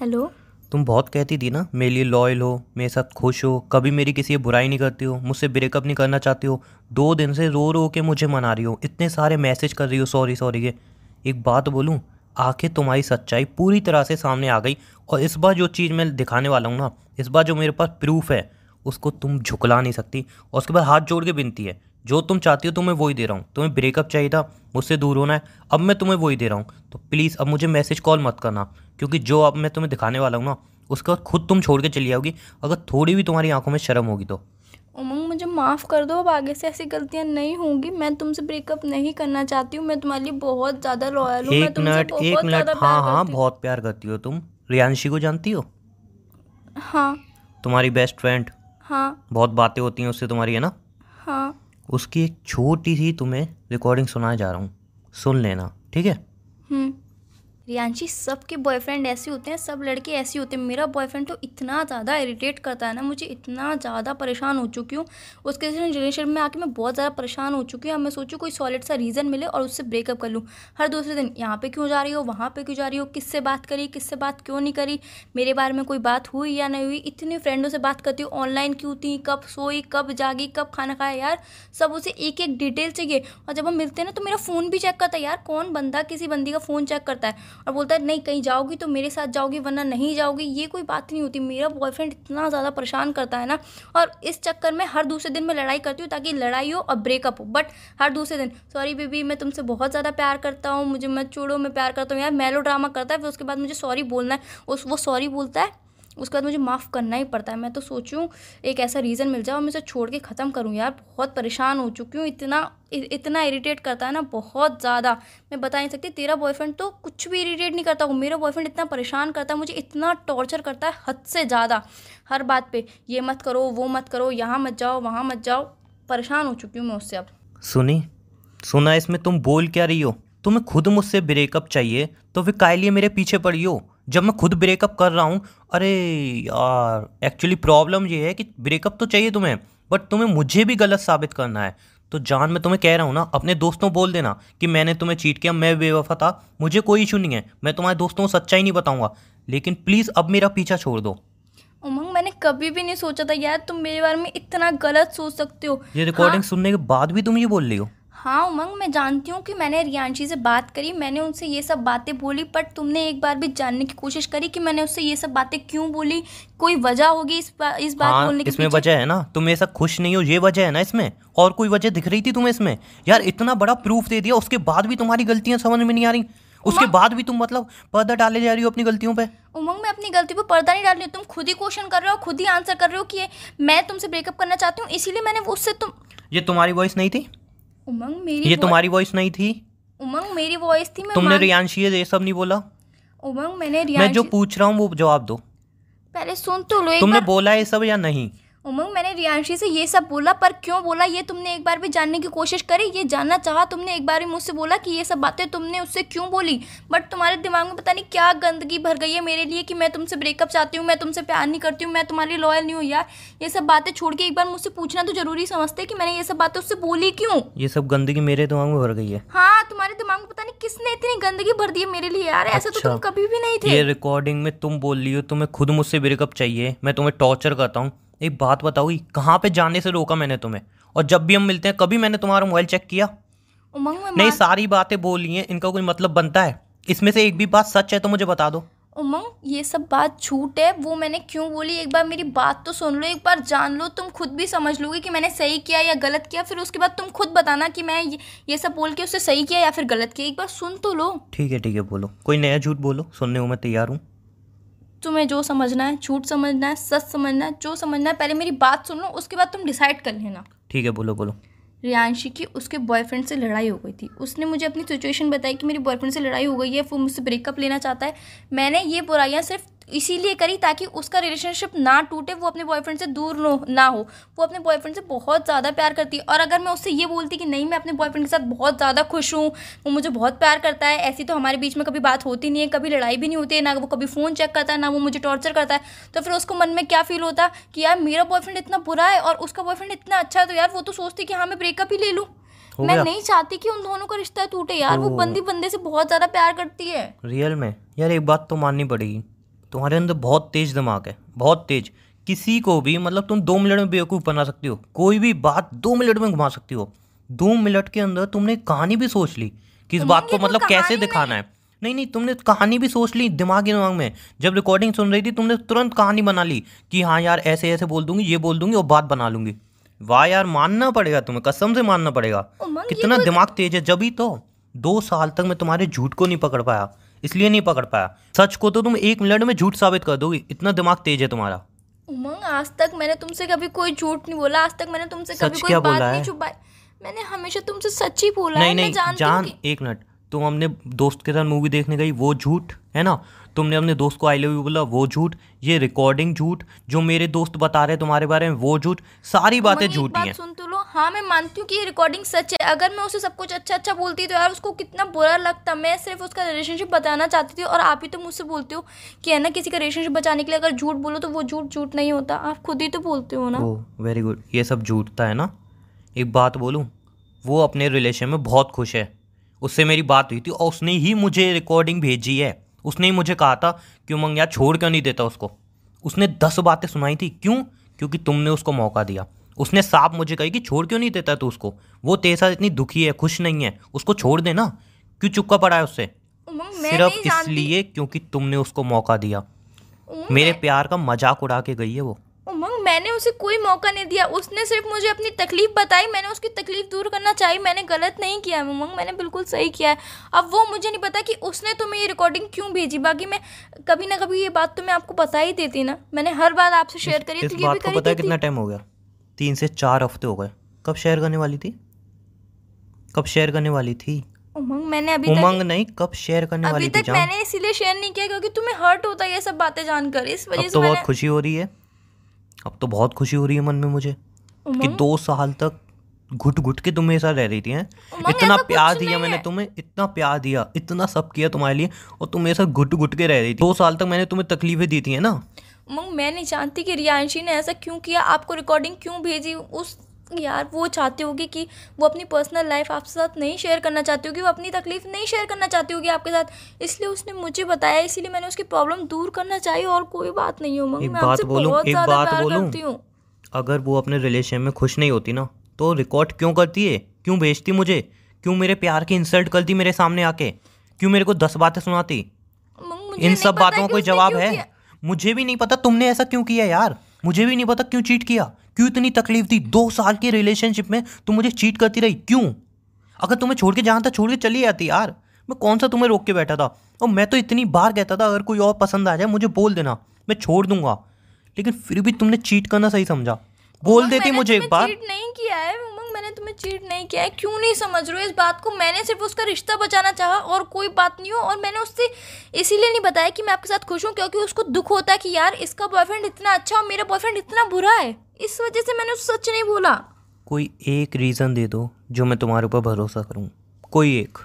Hello. तुम बहुत कहती थी ना, मेरे लिए लॉयल हो, मेरे साथ खुश हो, कभी मेरी किसी बुराई नहीं करती हो, मुझसे ब्रेकअप नहीं करना चाहती हो, दो दिन से रो रो के मुझे मना रही हो, इतने सारे मैसेज कर रही हो सॉरी सॉरी के एक बात बोलूँ आखिर तुम्हारी सच्चाई पूरी तरह से सामने आ गई और इस बार जो चीज़ मैं दिखाने वाला हूँ ना, इस बार जो मेरे पास प्रूफ है, उसको तुम झुकला नहीं सकती और उसके बाद हाथ जोड़ के बिनती है। जो तुम चाहती हो तो मैं वही दे रहा हूँ। तुम्हें ब्रेकअप चाहिए था मुझसे दूर होना है अब मैं तुम्हें वही दे रहा हूँ। तो प्लीज़ अब मुझे मैसेज कॉल मत करना क्योंकि जो अब मैं तुम्हें दिखाने वाला हूँ ना उसके बाद खुद तुम छोड़ के चली आओगी अगर थोड़ी भी तुम्हारी आँखों में शर्म होगी तो। उमंग मुझे माफ़ कर दो अब आगे से ऐसी गलतियाँ नहीं होंगी। मैं तुमसे ब्रेकअप नहीं करना चाहती हूँ मैं तुम्हारे लिए बहुत ज़्यादा लॉयल हूँ एक मिनट एक मिनट हाँ हाँ बहुत प्यार करती हो तुम। रियांशी को जानती हो? हाँ। तुम्हारी बेस्ट फ्रेंड हाँ। बहुत बातें होती हैं उससे तुम्हारी है ना? हाँ। उसकी एक छोटी सी तुम्हें रिकॉर्डिंग सुनाने जा रहा हूँ। सुन लेना, ठीक है? हम्म। रियांशी सबके बॉयफ्रेंड ऐसे होते हैं, सब लड़के ऐसे होते हैं। मेरा बॉयफ्रेंड तो इतना ज़्यादा इरिटेट करता है ना, मुझे इतना ज़्यादा परेशान हो चुकी हूँ। उसके रिलेशनशिप में आके मैं बहुत ज़्यादा परेशान हो चुकी हूँ। मैं सोचूँ कोई सॉलिड सा रीज़न मिले और उससे ब्रेकअप कर लूँ। हर दूसरे दिन, यहाँ पे क्यों जा रही हो, वहाँ पर क्यों जा रही हो, किससे बात करी, किससे बात क्यों नहीं करी, मेरे बारे में कोई बात हुई या नहीं हुई, इतनी फ्रेंडों से बात करती हूँ ऑनलाइन क्यों थी, कब सोई, कब जागी, कब खाना खाया, यार, सब उसे एक एक डिटेल चाहिए। और जब हम मिलते हैं ना तो मेरा फ़ोन भी चेक करता है, यार, कौन बंदा किसी बंदी का फ़ोन चेक करता है? और बोलता है, नहीं, कहीं जाओगी तो मेरे साथ जाओगी, वरना नहीं जाओगी। ये कोई बात नहीं होती। मेरा बॉयफ्रेंड इतना ज़्यादा परेशान करता है ना, और इस चक्कर में हर दूसरे दिन मैं लड़ाई करती हूँ ताकि लड़ाई हो और ब्रेकअप हो। बट हर दूसरे दिन सॉरी बेबी मैं तुमसे बहुत ज़्यादा प्यार करता हूँ, मुझे मत छोड़ो, मैं प्यार करता हूँ। यार मेलो ड्रामा करता है, फिर उसके बाद मुझे सॉरी बोलना है। उस, वो सॉरी बोलता है, उसके बाद मुझे माफ़ करना ही पड़ता है। मैं तो सोचूं, एक ऐसा रीज़न मिल जाए और मैं उसे छोड़ के ख़त्म करूँ। यार, बहुत परेशान हो चुकी हूँ, इतना इतना इरिटेट करता है ना बहुत ज़्यादा। मैं बता नहीं सकती, तेरा बॉयफ्रेंड तो कुछ भी इरिटेट नहीं करता मेरा बॉयफ्रेंड इतना परेशान करता है, मुझे इतना टॉर्चर करता है हद से ज़्यादा। हर बात पे, ये मत करो, वो मत करो, यहाँ मत जाओ, वहाँ मत जाओ। परेशान हो चुकी हूँ मैं उससे अब। सुनी, सुना इसमें तुम बोल क्या रही हो? तुम्हें खुद मुझसे ब्रेकअप चाहिए तो फिर काय लिए मेरे पीछे पड़ी हो। जब मैं खुद ब्रेकअप कर रहा हूँ, अरे यार एक्चुअली प्रॉब्लम ये है कि ब्रेकअप तो चाहिए तुम्हें बट तुम्हें मुझे भी गलत साबित करना है। तो जान मैं तुम्हें कह रहा हूँ ना अपने दोस्तों बोल देना कि मैंने तुम्हें चीट किया मैं बेवफा था मुझे कोई इशू नहीं है मैं तुम्हारे दोस्तों को सच्चाई नहीं बताऊँगा लेकिन प्लीज़ अब मेरा पीछा छोड़ दो। उमंग मैंने कभी भी नहीं सोचा था यार तुम मेरे बारे में इतना गलत सोच सकते हो। ये रिकॉर्डिंग हाँ? सुनने के बाद भी तुम ये बोल रही हो? हाँ उमंग मैं जानती हूँ कि मैंने रियांशी से बात करी मैंने उनसे ये सब बातें बोली बट तुमने एक बार भी जानने की कोशिश करी कि मैंने उससे ये सब बातें क्यों बोली? कोई वजह होगी इस बा, इस बात हाँ बोलने के इसमें वजह है ना। तुम ऐसा खुश नहीं हो ये वजह है ना इसमें? और कोई वजह दिख रही थी तुम्हें इसमें? यार इतना बड़ा प्रूफ दे दिया उसके बाद भी तुम्हारी गलतियाँ समझ में नहीं आ रही। उसके बाद भी तुम मतलब पर्दा डाले जा रही हो अपनी गलतियों पे। उमंग मैं अपनी गलती पर पर्दा नहीं डाल रही हूँ। तुम खुद ही क्वेश्चन कर रहे हो खुद ही आंसर कर रहे हो कि मैं तुमसे ब्रेकअप करना चाहती हूँ इसीलिए मैंने उससे तुम ये तुम्हारी वॉइस नहीं थी? उमंग मेरी ये तुम्हारी वॉइस नहीं थी? उमंग मेरी वॉइस थी मैं तुमने रियांशी ये सब नहीं बोला? उमंग मैंने मैं जो पूछ रहा हूँ वो जवाब दो। पहले सुन तो लो एक तुमने बोला ये सब या नहीं? उमंग मैंने रियांशी से ये सब बोला पर क्यों बोला? ये तुमने एक बार भी जानने की कोशिश करी ये जानना चाहा तुमने एक बार भी मुझसे बोला कि ये सब बातें तुमने उससे क्यों बोली? बट तुम्हारे दिमाग में पता नहीं क्या गंदगी भर गई है मेरे लिए कि मैं तुमसे ब्रेकअप चाहती हूँ मैं तुमसे प्यार नहीं करती हूँ मैं तुम्हारे लिए लॉयल नहीं हूँ यार। ये सब बातें छोड़ के एक बार मुझसे पूछना तो ज़रूरी समझते कि मैंने ये सब बातें उससे बोली क्यों? ये सब गंदगी मेरे दिमाग में भर गई है। हाँ तुम्हारे दिमाग में पता नहीं किसने इतनी गंदगी भर दी है मेरे लिए यार ऐसा तो अच्छा। तुम कभी भी नहीं ये थे रिकॉर्डिंग में तुम बोल रही हो तुम्हें खुद मुझसे ब्रेकअप चाहिए मैं तुम्हें टॉर्चर करता हूँ। एक बात बताओगी कहाँ पे जाने से रोका मैंने तुम्हें? और जब भी हम मिलते हैं कभी मैंने तुम्हारा मोबाइल चेक किया? उमंग में नहीं सारी बातें बोल बोली हैं इनका कोई मतलब बनता है? इसमें से एक भी बात सच है तो मुझे बता दो। उमंग ये सब बात झूठ है वो मैंने क्यों बोली? एक बार मेरी बात तो सुन लो एक बार जान लो तुम खुद भी समझ लोगे कि मैंने सही किया या गलत किया फिर उसके बाद तुम खुद बताना कि मैं ये, ये सब बोल के उससे सही किया या फिर गलत किया। एक बार सुन तो लो। ठीक है ठीक है बोलो। कोई नया झूठ बोलो? सुनने को मैं तैयार हूँ। तुम्हें जो समझना है झूठ समझना है सच समझना है जो समझना है पहले मेरी बात सुन लो उसके बाद तुम डिसाइड कर लेना। ठीक है बोलो बोलो। रियांशी की उसके बॉयफ्रेंड से लड़ाई हो गई थी। उसने मुझे अपनी सिचुएशन बताई कि मेरी बॉयफ्रेंड से लड़ाई हो गई है वो मुझसे ब्रेकअप लेना चाहता है। मैंने ये बुराइयाँ सिर्फ़ इसीलिए करी ताकि उसका रिलेशनशिप ना टूटे वो अपने बॉयफ्रेंड से दूर ना हो। वो अपने बॉयफ्रेंड से बहुत ज़्यादा प्यार करती है। और अगर मैं उससे ये बोलती कि नहीं मैं अपने बॉयफ्रेंड के साथ बहुत ज़्यादा खुश हूँ वो मुझे बहुत प्यार करता है ऐसी तो हमारे बीच में कभी बात होती नहीं है कभी लड़ाई भी नहीं होती है ना वो कभी फ़ोन चेक करता है ना वो मुझे टॉर्चर करता है। तो फिर उसको मन में क्या फील होता कि यार मेरा बॉयफ्रेंड इतना बुरा है और उसका बॉयफ्रेंड इतना अच्छा है तो यार वो तो सोचती कि हाँ मैं ब्रेकअप ही ले लूँ। मैं नहीं चाहती कि उन दोनों का रिश्ता टूटे। यार वो बंदी बंदे से बहुत ज़्यादा प्यार करती है। रियल में? यार एक बात तो माननी पड़ेगी। तुम्हारे अंदर बहुत तेज दिमाग है बहुत तेज। किसी को भी मतलब तुम दो मिनट में बेवकूफ़ बना सकती हो। कोई भी बात दो मिनट में घुमा सकती हो। दो मिनट के अंदर तुमने कहानी भी सोच ली कि इस बात को मतलब कैसे दिखाना है। नहीं नहीं तुमने कहानी भी सोच ली दिमागी दिमाग में। जब रिकॉर्डिंग सुन रही थी तुमने तुरंत कहानी बना ली कि हाँ यार ऐसे ऐसे बोल दूँगी ये बोल दूँगी और बात बना लूँगी। वाह यार मानना पड़ेगा तुम्हें कसम से मानना पड़ेगा। कितना दिमाग तेज है जब ही तो। दो साल तक मैं तुम्हारे झूठ को नहीं पकड़ पाया। इसलिए नहीं पकड़ पाया। सच को तो तुम एक मिनट में झूठ साबित कर दोगी। इतना दिमाग तेज है तुम्हारा। उमंग आज तक मैंने तुमसे कभी कोई झूठ नहीं बोला। आज तक मैंने तुमसे कभी कोई बात नहीं छुपाई। मैंने हमेशा तुमसे सच ही बोला नहीं है, नहीं जान एक मिनट। तुम हमने दोस्त के साथ मूवी देखने गई वो झूठ है ना? तुमने अपने दोस्त को आई लव यू बोला वो झूठ ये रिकॉर्डिंग झूठ जो मेरे दोस्त बता रहे तुम्हारे बारे में वो झूठ सारी बातें झूठी हैं सुन तो लो। हाँ मैं मानती हूँ कि ये रिकॉर्डिंग सच है। अगर मैं उसे सब कुछ अच्छा अच्छा बोलती तो यार उसको कितना बुरा लगता। मैं सिर्फ़ उसका रिलेशनशिप बताना चाहती थी और आप ही तो मुझसे बोलते हो कि है ना किसी का रिलेशनशिप बचाने के लिए अगर झूठ बोलो तो वो झूठ झूठ नहीं होता। आप खुद ही तो बोलते हो ना। वेरी गुड ये सब झूठता है ना? एक बात बोलूँ वो अपने रिलेशन में बहुत खुश है। उससे मेरी बात हुई थी और उसने ही मुझे रिकॉर्डिंग भेजी है। उसने ही मुझे कहा था कि उमंग यार छोड़ क्यों नहीं देता उसको? उसने दस बातें सुनाई थी क्यों? क्योंकि तुमने उसको मौका दिया। उसने साफ़ मुझे कही कि छोड़ क्यों नहीं देता तू उसको? वो तेरे साथ इतनी दुखी है खुश नहीं है उसको छोड़ दे ना क्यों चुपका पड़ा है उससे? सिर्फ़ इसलिए क्योंकि तुमने उसको मौका दिया। मेरे प्यार का मज़ाक उड़ा के गई है वो। मैंने उसे कोई मौका नहीं दिया। उसने सिर्फ़ मुझे अपनी तकलीफ़ बताई। मैंने उसकी तकलीफ़ दूर करना चाहिए मैंने गलत नहीं किया है उमंग मैंने बिल्कुल सही किया है। अब वो मुझे नहीं पता कि उसने तुम्हें ये रिकॉर्डिंग क्यों भेजी। बाकी मैं कभी ना कभी ये बात तो मैं आपको बता ही देती ना। मैंने हर बात आपसे शेयर करी इस, तो ये भी करी पता है कितना टाइम हो गया? तीन से चार हफ़्ते हो गए। कब शेयर करने वाली थी? कब शेयर करने वाली थी? उमंग मैंने अभी उमंग तक, नहीं कब शेयर करने वाली थी अभी तक मैंने इसीलिए शेयर नहीं किया क्योंकि तुम्हें हर्ट होता है ये सब बातें जानकर। इस वजह से तो बहुत खुशी हो रही है। अब तो बहुत खुशी हो रही है मन में मुझे कि दो साल तक घुट घुट के तुम मेरे साथ रह रही थी हैं? इतना प्यार दिया मैंने तुम्हें इतना प्यार दिया इतना सब किया तुम्हारे लिए और तुम मेरे साथ घुट घुट के रह रही थी। दो साल तक मैंने तुम्हें तकलीफें दी थी है ना? मैं नहीं जानती कि रियांशी ने ऐसा क्यों किया आपको रिकॉर्डिंग क्यों भेजी? उस यार वो चाहती होगी कि वो अपनी पर्सनल लाइफ आपके साथ नहीं शेयर करना चाहती होगी वो अपनी तकलीफ़ नहीं शेयर करना चाहती होगी आपके साथ। इसलिए उसने मुझे बताया इसीलिए मैंने उसकी प्रॉब्लम दूर करना चाहिए और कोई बात नहीं हो एक बात बोलूँ एक बात बोलूँ अगर वो अपने रिलेशन में खुश नहीं होती ना तो रिकॉर्ड क्यों करती है? क्यों भेजती मुझे? क्यों मेरे प्यार की इंसल्ट करती मेरे सामने आके? क्यों मेरे को दस बातें सुनाती? इन सब बातों का कोई जवाब है? मुझे भी नहीं पता तुमने ऐसा क्यों किया यार? मुझे भी नहीं पता क्यों चीट किया। क्यों इतनी तकलीफ़ दी दो साल की रिलेशनशिप में तुम मुझे चीट करती रही क्यों? अगर तुम्हें छोड़ के जहाँ था छोड़ के चली जाती यार। मैं कौन सा तुम्हें रोक के बैठा था? और मैं तो इतनी बार कहता था अगर कोई और पसंद आ जाए मुझे बोल देना मैं छोड़ दूँगा। लेकिन फिर भी तुमने चीट करना सही समझा। बोल देती मुझे एक बार। चीट नहीं किया है मैंने तुम्हें चीट नहीं किया है? क्यों नहीं समझ रहे हो? इस बात को मैंने सिर्फ़ उसका रिश्ता बचाना चाहा और कोई बात नहीं हो और मैंने उससे इसीलिए नहीं बताया कि मैं आपके साथ खुश हूँ क्योंकि उसको दुख होता है कि यार इसका बॉयफ्रेंड इतना अच्छा और मेरा बॉयफ्रेंड इतना बुरा है। इस वजह से मैंने उससे सच नहीं बोला। कोई एक रीज़न दे दो जो मैं तुम्हारे ऊपर भरोसा करूँ। कोई एक।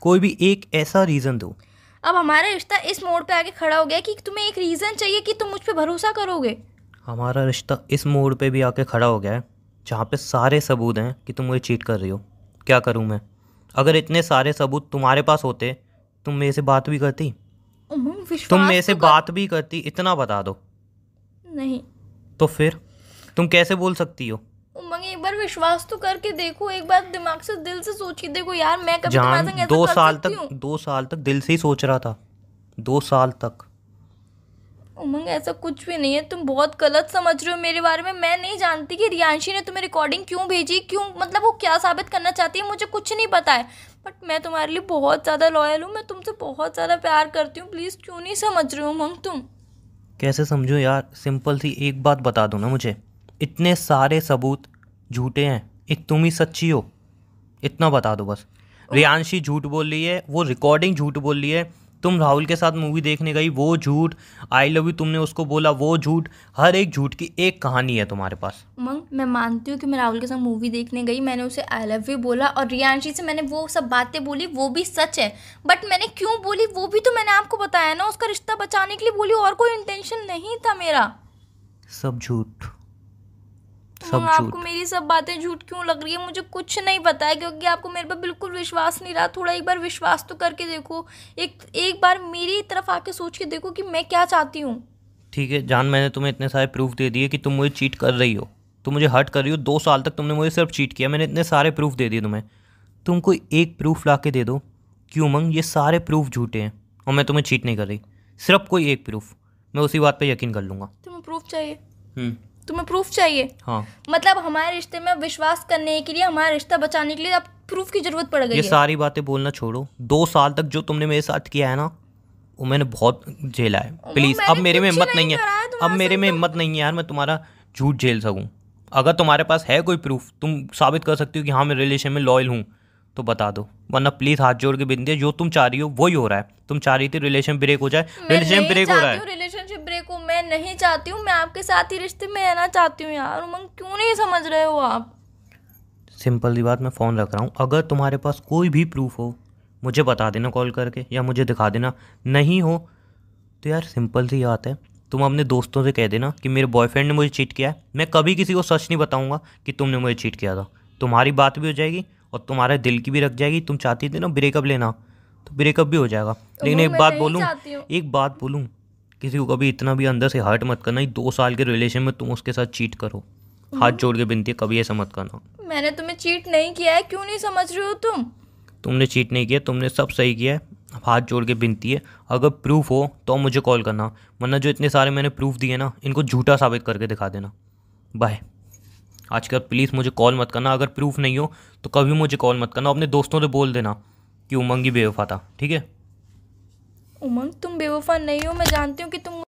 कोई भी एक ऐसा रीज़न दो। अब हमारा रिश्ता इस मोड़ पे आके खड़ा हो गया कि तुम्हें एक रीज़न चाहिए कि तुम मुझ पर भरोसा करोगे। हमारा रिश्ता इस मोड़ पे भी आके खड़ा हो गया है। जहाँ पे सारे सबूत हैं कि तुम मुझे चीट कर रही हो। क्या करूँ मैं? अगर इतने सारे सबूत तुम्हारे पास होते तुम मेरे से बात भी करती। तुम मेरे से तो बात भी करती इतना बता दो। नहीं। तो फिर? तुम कैसे बोल सकती हो? उमंग एक बार विश्वास तो करके देखो एक बार दिमाग से दिल से सोची देखो यार मैं कभी जान दो साल तक दो साल तक दिल से ही सोच रहा था। दो साल तक। उमंग ऐसा कुछ भी नहीं है। तुम बहुत गलत समझ रहे हो मेरे बारे में। मैं नहीं जानती कि रियांशी ने तुम्हें रिकॉर्डिंग क्यों भेजी क्यों मतलब वो क्या साबित करना चाहती है मुझे कुछ नहीं पता है। बट मैं तुम्हारे लिए बहुत ज़्यादा लॉयल हूँ मैं तुमसे बहुत ज़्यादा प्यार करती हूँ। प्लीज़ क्यों नहीं समझ रहे हो उमंग तुम? कैसे समझो यार? सिंपल सी एक बात बता दो ना मुझे। इतने सारे सबूत झूठे हैं। एक तुम ही सच्ची हो। इतना बता दो बस। रियांशी झूठ बोल रही है वो रिकॉर्डिंग झूठ बोल रही है। तुम राहुल के साथ मूवी देखने गई वो झूठ आई लव यू तुमने उसको बोला वो झूठ हर एक झूठ की एक कहानी है तुम्हारे पास। मंग मैं मानती हूँ कि मैं राहुल के साथ मूवी देखने गई मैंने उसे आई लव यू बोला और रियांशी से मैंने वो सब बातें बोली वो भी सच है। बट मैंने क्यों बोली वो भी तो मैंने आपको बताया ना उसका रिश्ता बचाने के लिए बोली और कोई इंटेंशन नहीं था मेरा। सब झूठ। सब हाँ, आपको मेरी सब बातें झूठ क्यों लग रही है? मुझे कुछ नहीं पता है क्योंकि आपको मेरे पर बिल्कुल विश्वास नहीं रहा। थोड़ा एक बार विश्वास तो करके देखो। एक एक बार मेरी तरफ़ आके सोच के देखो कि मैं क्या चाहती हूँ। ठीक है जान मैंने तुम्हें इतने सारे प्रूफ दे दिए कि तुम मुझे चीट कर रही हो। तुम मुझे हर्ट कर रही हो। दो साल तक तुमने मुझे सिर्फ़ चीट किया। मैंने इतने सारे प्रूफ दे दिए तुम्हें। तुम कोई एक प्रूफ ला के दे दो कि उमंग ये सारे प्रूफ झूठे हैं और मैं तुम्हें चीट नहीं कर रही। सिर्फ़ कोई एक प्रूफ। मैं उसी बात पे यकीन कर लूँगा। तुम्हें प्रूफ चाहिए। हम्म। तुम्हें प्रूफ चाहिए। हाँ। मतलब हमारे रिश्ते में विश्वास करने के लिए हमारा रिश्ता बचाने के लिए अब प्रूफ की ज़रूरत पड़ गई ये सारी बातें बोलना छोड़ो। दो साल तक जो तुमने मेरे साथ किया है ना वो मैंने बहुत झेला है प्लीज़ अब मेरे में हिम्मत नहीं नहीं है। अब मेरे में हिम्मत नहीं है यार मैं तुम्हारा झूठ झेल सकूँ। अगर तुम्हारे पास है कोई प्रूफ तुम साबित कर सकती हो कि हाँ मैं रिलेशन में लॉयल हूँ तो बता दो। वरना प्लीज़ हाथ जोड़ के बिंदी है जो तुम चाह रही हो वही हो रहा है। तुम चाह रही थी रिलेशन ब्रेक हो जाए। रिलेशन ब्रेक हो रहा है। नहीं चाहती हूँ मैं आपके साथ ही रिश्ते में रहना चाहती हूँ यार। उमंग क्यों नहीं समझ रहे हो आप? सिंपल सी बात मैं फ़ोन रख रहा हूँ। अगर तुम्हारे पास कोई भी प्रूफ हो मुझे बता देना कॉल करके या मुझे दिखा देना। नहीं हो तो यार सिंपल सी बात है। तुम अपने दोस्तों से कह देना कि मेरे बॉयफ्रेंड ने मुझे चीट किया है। मैं कभी किसी को सच नहीं बताऊँगा कि तुमने मुझे चीट किया था। तुम्हारी बात भी हो जाएगी और तुम्हारे दिल की भी रख जाएगी। तुम चाहती थी ना ब्रेकअप लेना तो ब्रेकअप भी हो जाएगा। लेकिन एक बात बोलूँ एक बात बोलूँ किसी को कभी इतना भी अंदर से हर्ट मत करना। दो साल के रिलेशन में तुम उसके साथ चीट करो। हाथ जोड़ के बिनती है कभी ऐसा मत करना। मैंने तुम्हें चीट नहीं किया है क्यों नहीं समझ रहे हो तुम? तुमने चीट नहीं किया तुमने सब सही किया है। अब हाथ जोड़ के बिनती है। अगर प्रूफ हो तो मुझे कॉल करना। वरना जो इतने सारे मैंने प्रूफ दिए ना इनको झूठा साबित करके दिखा देना। बाय आजकल प्लीज़ मुझे कॉल मत करना। अगर प्रूफ नहीं हो तो कभी मुझे कॉल मत करना। अपने दोस्तों से बोल देना कि उमंगी बेवफा था। ठीक है? उमंग तुम बेवफा नहीं हो मैं जानती हूँ कि तुम